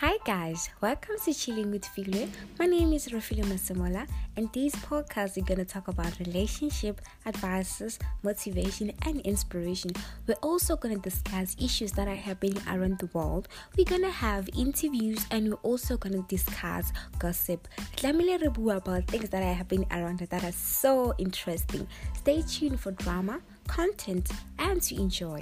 Hi guys, welcome to Chilling with Filwe. My name is Rafili Masamola, and this podcast is going to talk about relationship advices, motivation, and inspiration. We're also going to discuss issues that are happening around the world. We're going to have interviews, and we're also going to discuss gossip. Let me let you about things that are happening around that are so interesting. Stay tuned for drama, content, and to enjoy.